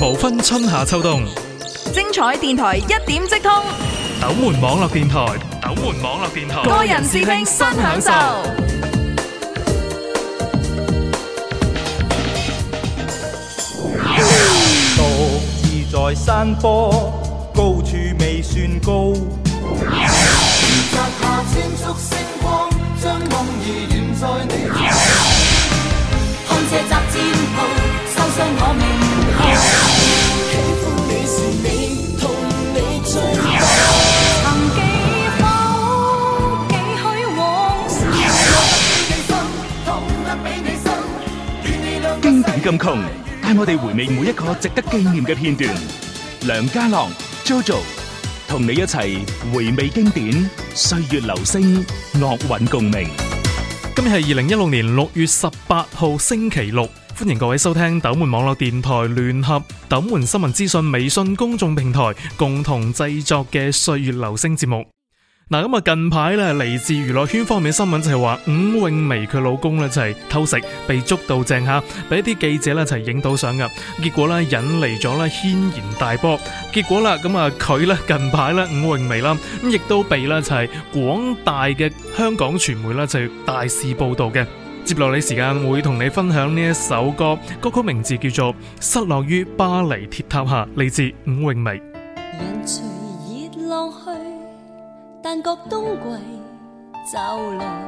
无分春夏秋冬，精彩电台一点即通。斗门网络电台，斗门网络电台，多人视听，新享受。独自在山坡，高处未算高。摘下千束星光，将梦在你看这受伤我咁穷，带我哋回味每一个值得纪念嘅片段。梁家乐 Jojo 同你一齐回味经典岁月流星，乐韵共鸣。今日系二零一六年六月十八号星期六，欢迎各位收听斗门网络电台联合斗门新闻资讯微信公众平台共同制作嘅《岁月流星》节目。嗱，咁啊，近排咧嚟自娱乐圈方面新闻就系话伍咏薇佢老公咧就系偷食被捉到正吓，俾一啲记者咧就系影到相噶，结果咧引嚟咗咧轩然大波，结果啦，咁啊佢咧近排咧伍咏薇啦，咁亦都被咧就系广大嘅香港传媒咧就大肆报道嘅。接落嚟时间会同你分享呢一首歌，歌曲名字叫做《失落于巴黎铁塔下》，嚟自伍咏薇。但觉冬季骤来，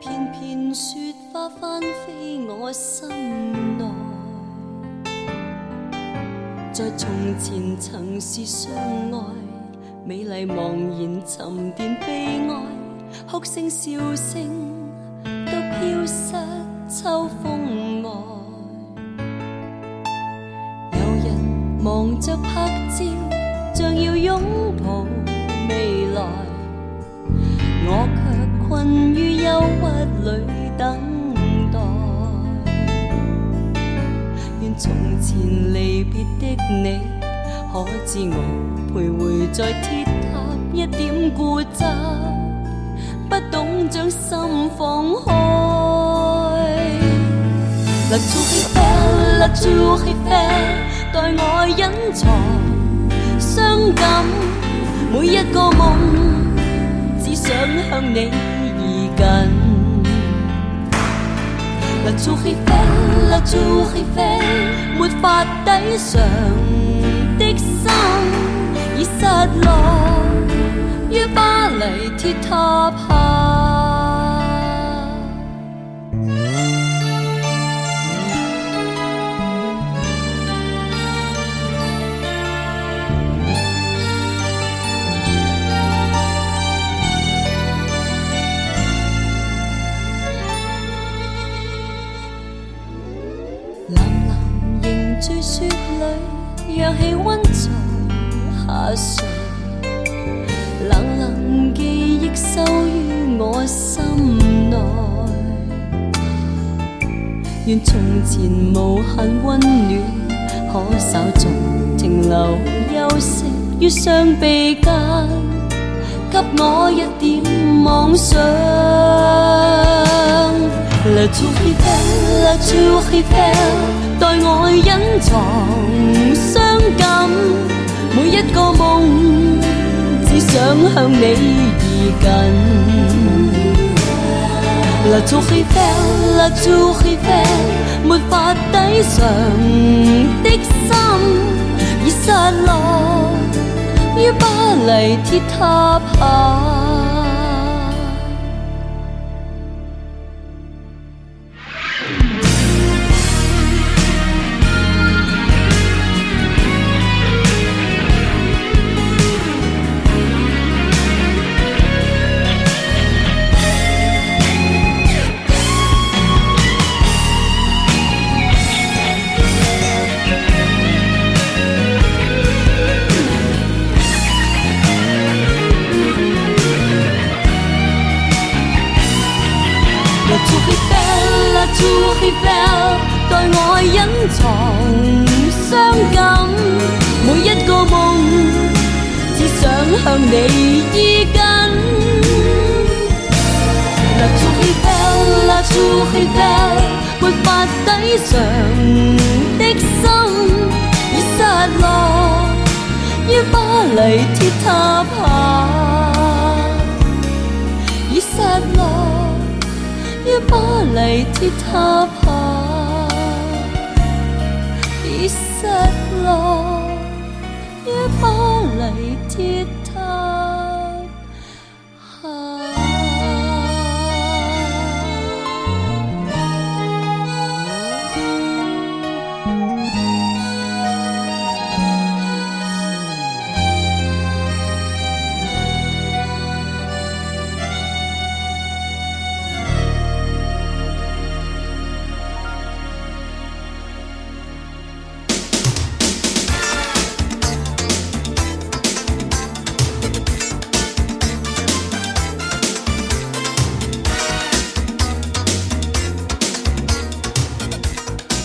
片片雪花翻飞我心内。在从前曾是相爱，美丽茫然沉淀悲哀，哭声笑声都飘失秋风外。有人忙着拍照，像要拥抱。未来，我却困于忧郁里等待。愿从前离别的你，可知我徘徊在铁塔一点固执，不懂将心放开。拿啜咖啡，拿啜咖啡，代我隐藏伤感。每一个梦，只想向你而近。La Chiffre，La Chiffre，没法抵偿的心，已失落于巴黎铁塔。想 La Chau Chiffre La Chau c h i f f r l 待我隐藏伤感，每一个梦只想向你移近。La Chau Chiffre La Chau c h i f f r l 没法抵挡的心，已失落于巴黎铁塔下。悲伤的心已失落于巴黎铁塔下，已失落于巴黎铁塔下，已失落于巴黎铁。塔。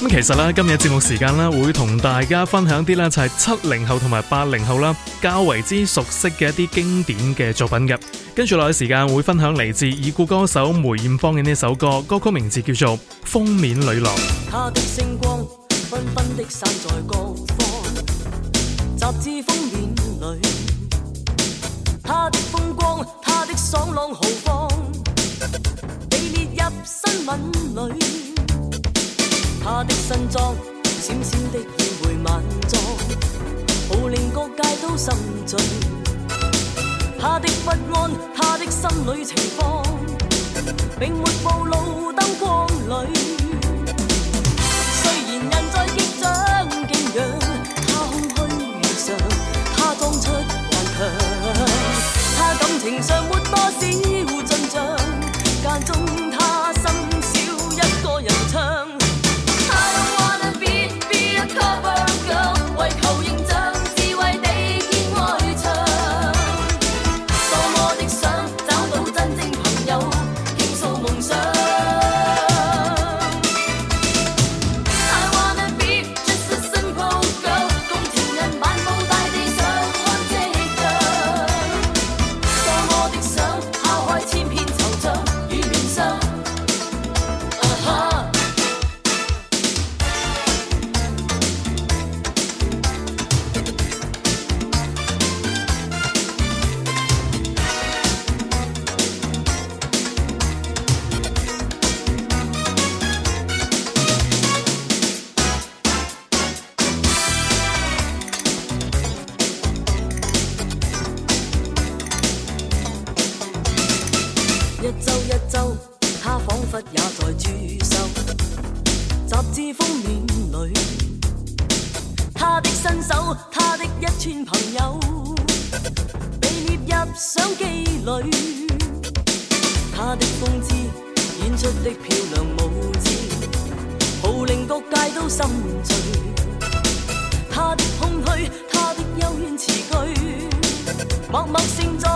咁其实咧，今日节目时间咧，会同大家分享啲咧就系七零后同埋八零后啦，较为之熟悉嘅一啲经典嘅作品嘅。跟住落去时间会分享嚟自已故歌手梅艳芳嘅呢首歌，歌曲名字叫做《封面女郎》。他的身装，闪闪的宴会晚装，无令各界都心醉。他的不安，他的心里情况，并没暴露灯光里。虽然人在激将敬仰，他空虚如常，他装出顽强，他感情上。一周一周，他仿佛也在驻守。杂志封面里，他的身手，他的一串朋友，被摄入相机里。他的风姿，演出的漂亮舞姿，号令各界都心醉。他的空虚，他的幽怨词句，默默盛在。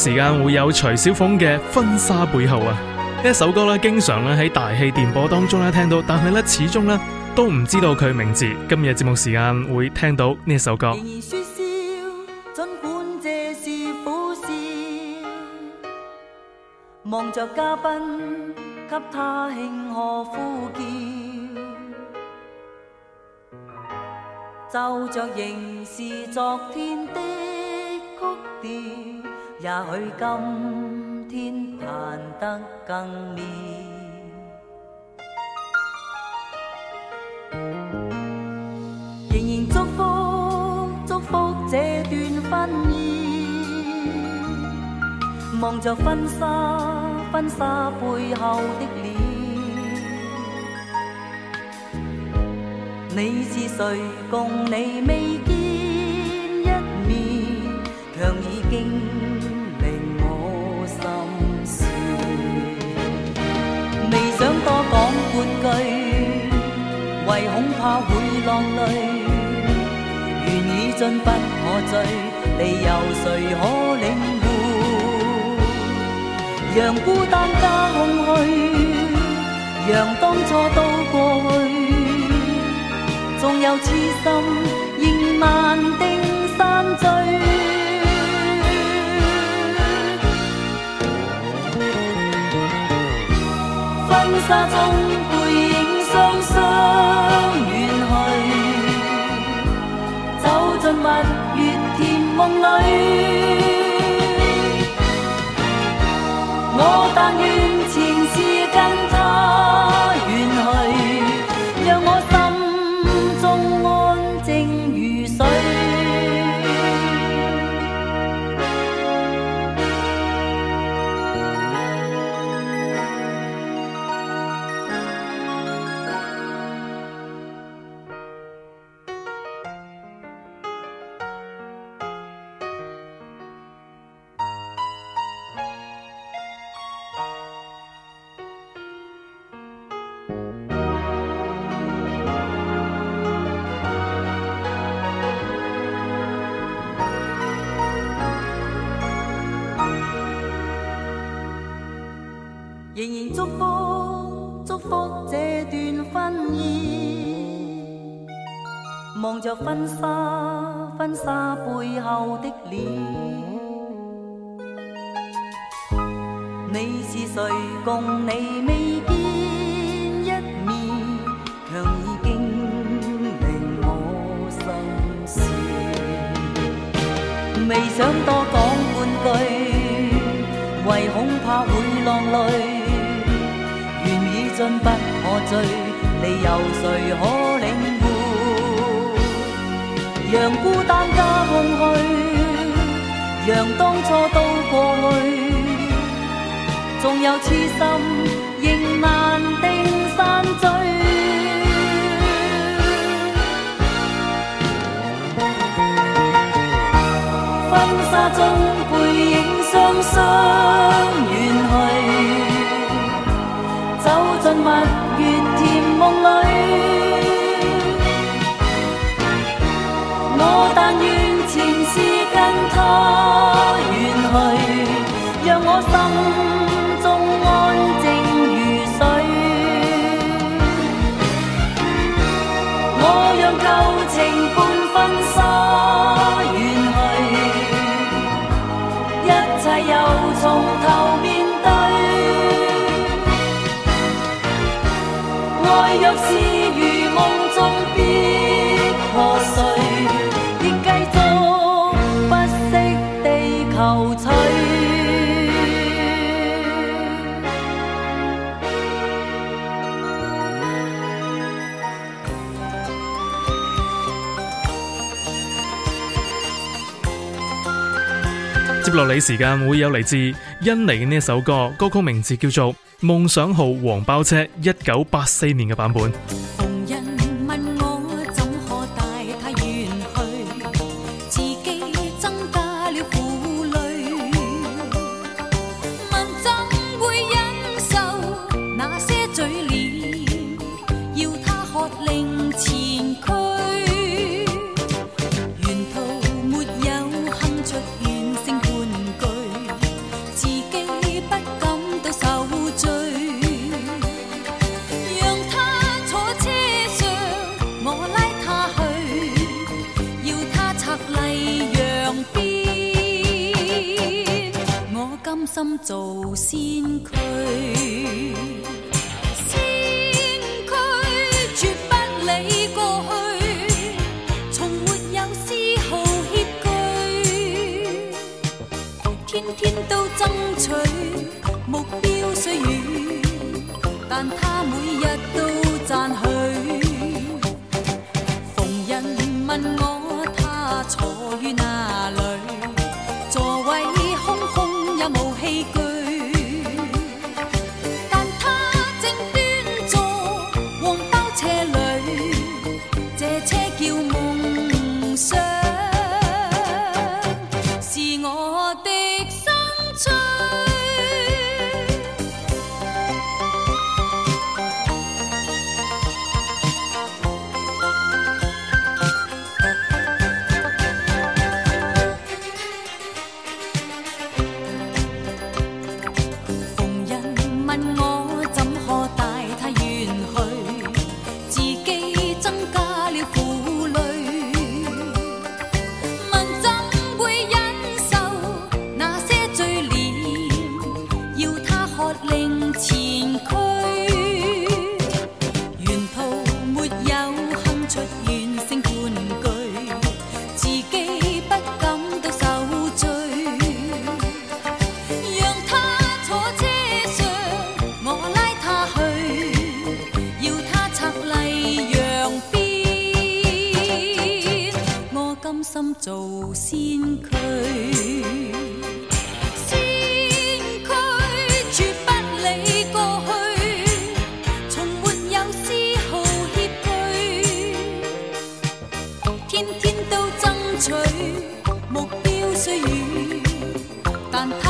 时间会有徐小凤嘅《婚纱背后》啊，呢一首歌咧，经常咧喺大气电波当中咧听到，但系咧始终咧都唔知道佢名字。今日节目时间会听到呢一首歌。望着嘉宾，给他庆贺呼叫，就仍是昨天的也许今天谈得更妙，仍然祝福祝福这段婚姻。望着婚纱，婚纱背后的脸，你是谁？共你未见一面，却已经。半句，唯恐怕会落泪。缘已尽不可追，你由谁可领会？让孤单加空虚，让当初都过去。纵有痴心，仍难定山追。风沙中，背影双双远去，走进蜜月甜梦里。我但愿前世跟他。祝福，祝福这段婚姻。望着婚纱，婚纱背后的脸。你是谁？共你未见一面，却已经令我心酸。未想多讲半句，唯恐怕会落泪。真不可追，你有谁可领会？让孤单加空虚，让当初都过去。纵有痴心，仍难定山追。婚纱中背影双双远去。在蜜月甜梦里，我但愿前事跟他远去，让我心中安静如水。我让旧情伴婚纱远去，一切又从。接落嚟时间会有嚟自印尼嘅呢一首歌，歌曲名字叫做《梦想号黄包车》，一九八四年嘅版本。心做先驱，先驱绝不理过去，从没有丝毫怯惧，天天都争取目标虽远，但。天天都争取目标虽远，但。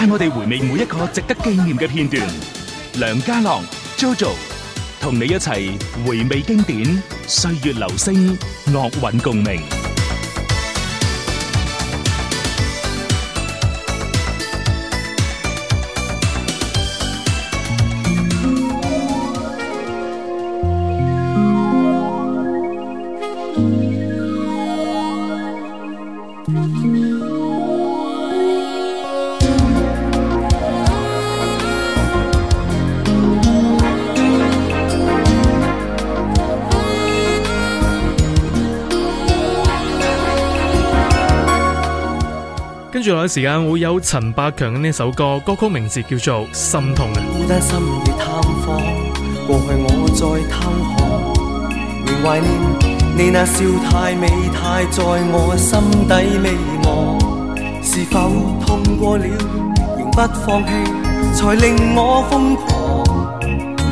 带我哋回味每一个值得纪念嘅片段，梁家乐 Jojo 同你一齐回味经典岁月流星，乐韵共鸣。跟住落去时间会有陈百强嘅呢首歌，歌曲名字叫做《心痛》。孤单深夜探访，过去我在探航，仍怀念你那笑太美，太在我心底未忘。是否痛过了仍不放弃，才令我疯狂。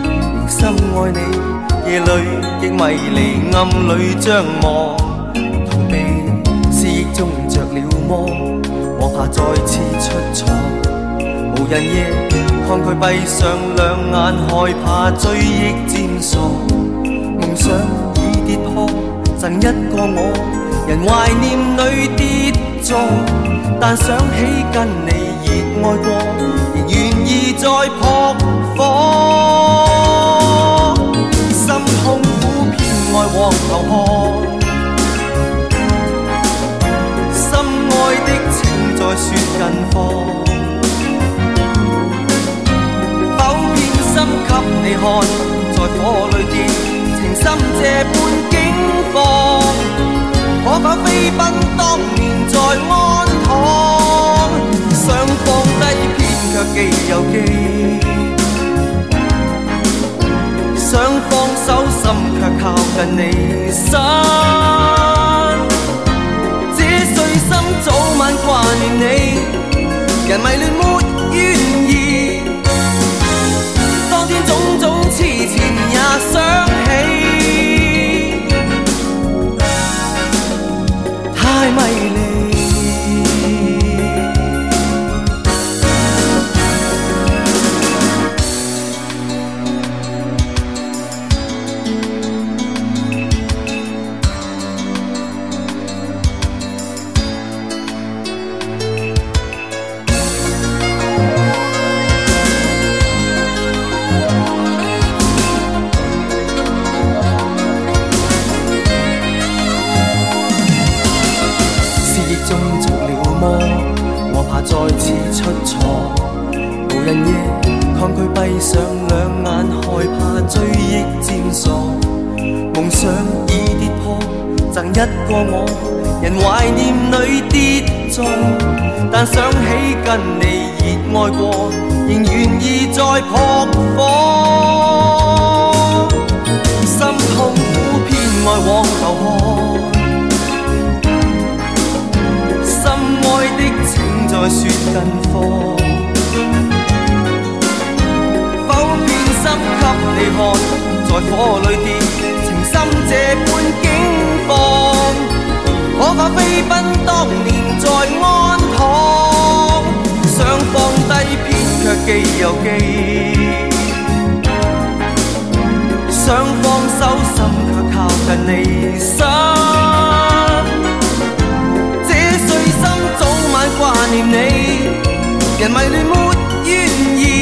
仍深爱你，夜里极迷离，暗里张望，逃避思忆中着了魔。再次出错，无人夜抗拒闭上两眼，害怕追忆渐傻。梦想已跌破，剩一个我，人怀念里跌坐。但想起跟你热爱过，仍愿意再扑。说近况，否变心给你看，在火里点情深这般境况，可否飞奔当年在安躺？想放低偏却机又机，想放手心却靠近你心。早晚挂念你，人迷乱没愿意，当天种种痴缠也想起，太迷。否变心给你看，在火里跌，情深这般境况，可否飞奔当年在安躺？想放低偏却记又记，想放手心却靠近你心。怀念你，人迷乱，没怨言。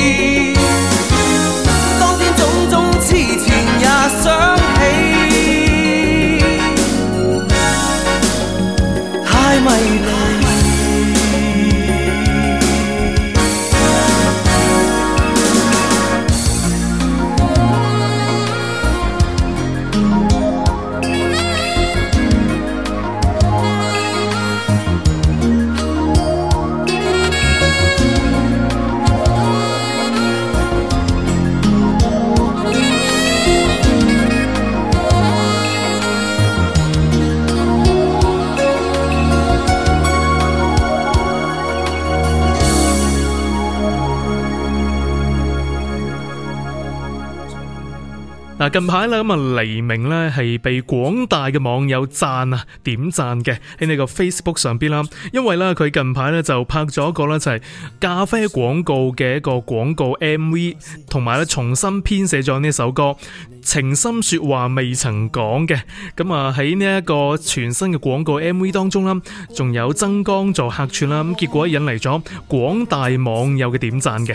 近排啦，咁啊黎明咧系被广大嘅网友赞啊点赞嘅喺呢个 Facebook 上边啦，因为咧佢近排咧就拍咗一个咧就系咖啡广告嘅一个广告 MV，同埋咧重新编写咗呢首歌《情深说话未曾讲》嘅，咁啊喺呢一个全新嘅广告 MV 当中啦，仲有增光做客串啦，咁结果引嚟咗广大网友嘅点赞嘅。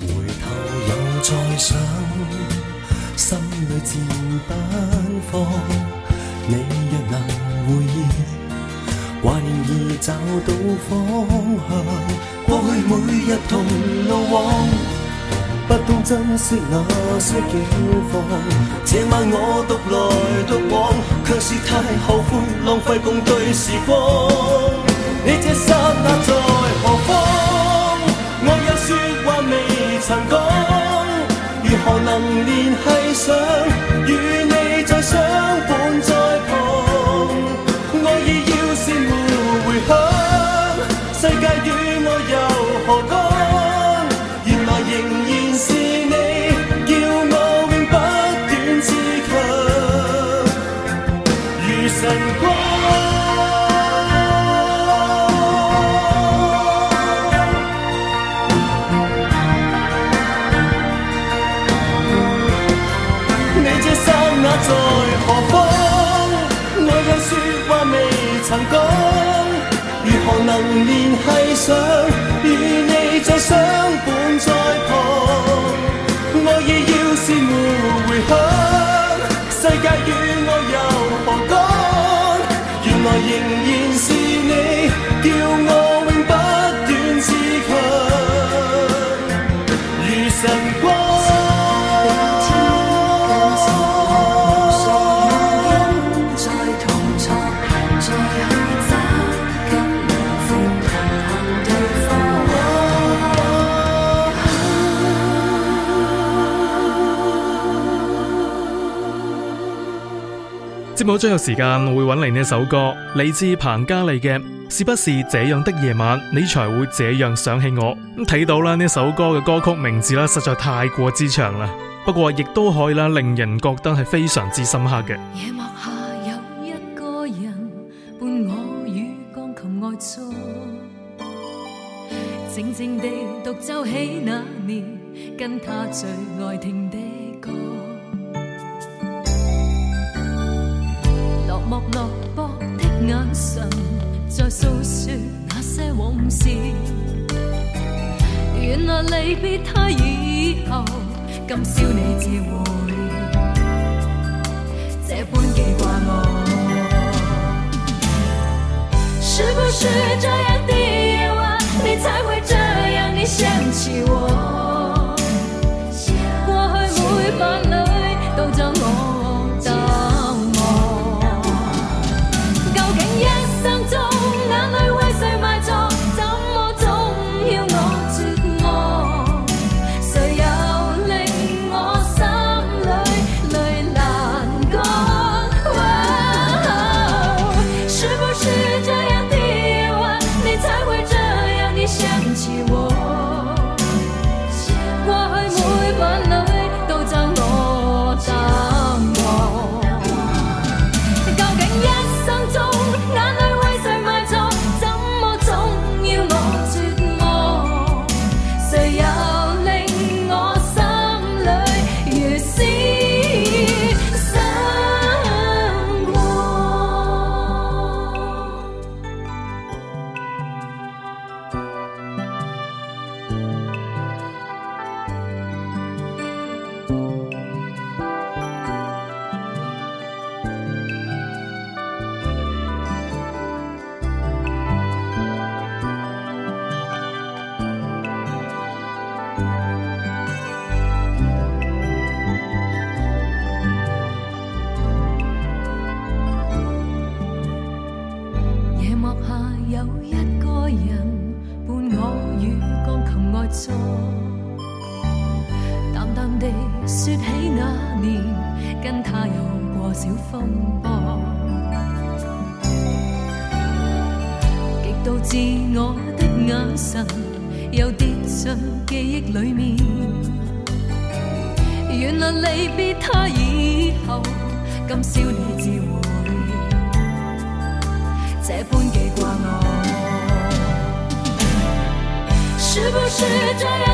回头又再想，心里漸奔放。你若能回忆，懷念已找到方向。過去每日同路往，不懂珍惜那些景況。這晚我獨來獨往，卻是太后悔，浪費共對時光。你這刹那在何方？若说话未曾讲，如何能联系上与你再相逢？so 果将有时间会揾嚟呢首歌嚟自彭嘉莉嘅是不是这样的夜晚你才会这样想起我咁睇到啦呢首歌嘅歌曲名字啦实在太过之长啦不过亦都可以啦令人觉得系非常之深刻嘅夜幕下有一个人伴我于钢琴外出静静地独奏起那年跟他最爱听的眼神在诉说那些往事，原来离别他以后，今宵你只会这般记挂我。是不是这样的夜晚，你才会这样的想起我？别他以后，今宵你自会这般记挂我。是不是这样？